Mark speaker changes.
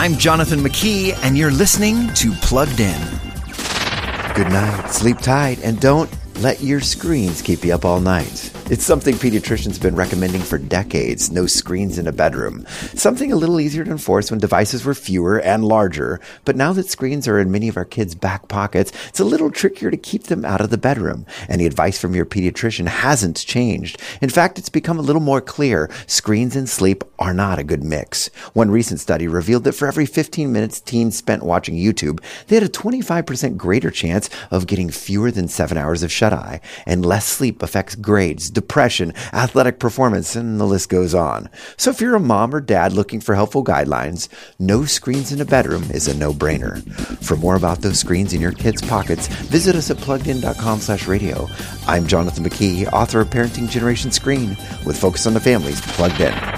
Speaker 1: I'm Jonathan McKee, and you're listening to Plugged In.
Speaker 2: Good night, sleep tight, and don't let your screens keep you up all night. It's something pediatricians have been recommending for decades no screens in a bedroom. Something a little easier to enforce when devices were fewer and larger, but now that screens are in many of our kids' back pockets, it's a little trickier to keep them out of the bedroom. And the advice from your pediatrician hasn't changed. In fact, it's become a little more clear screens and sleep are not a good mix. One recent study revealed that for every 15 minutes teens spent watching YouTube, they had a 25% greater chance of getting fewer than seven hours of shut eye, and less sleep affects grades depression, athletic performance, and the list goes on. So if you're a mom or dad looking for helpful guidelines, no screens in a bedroom is a no-brainer. For more about those screens in your kids' pockets, visit us at pluggedin.com slash radio. I'm Jonathan McKee, author of Parenting Generation Screen, with Focus on the Family's Plugged In.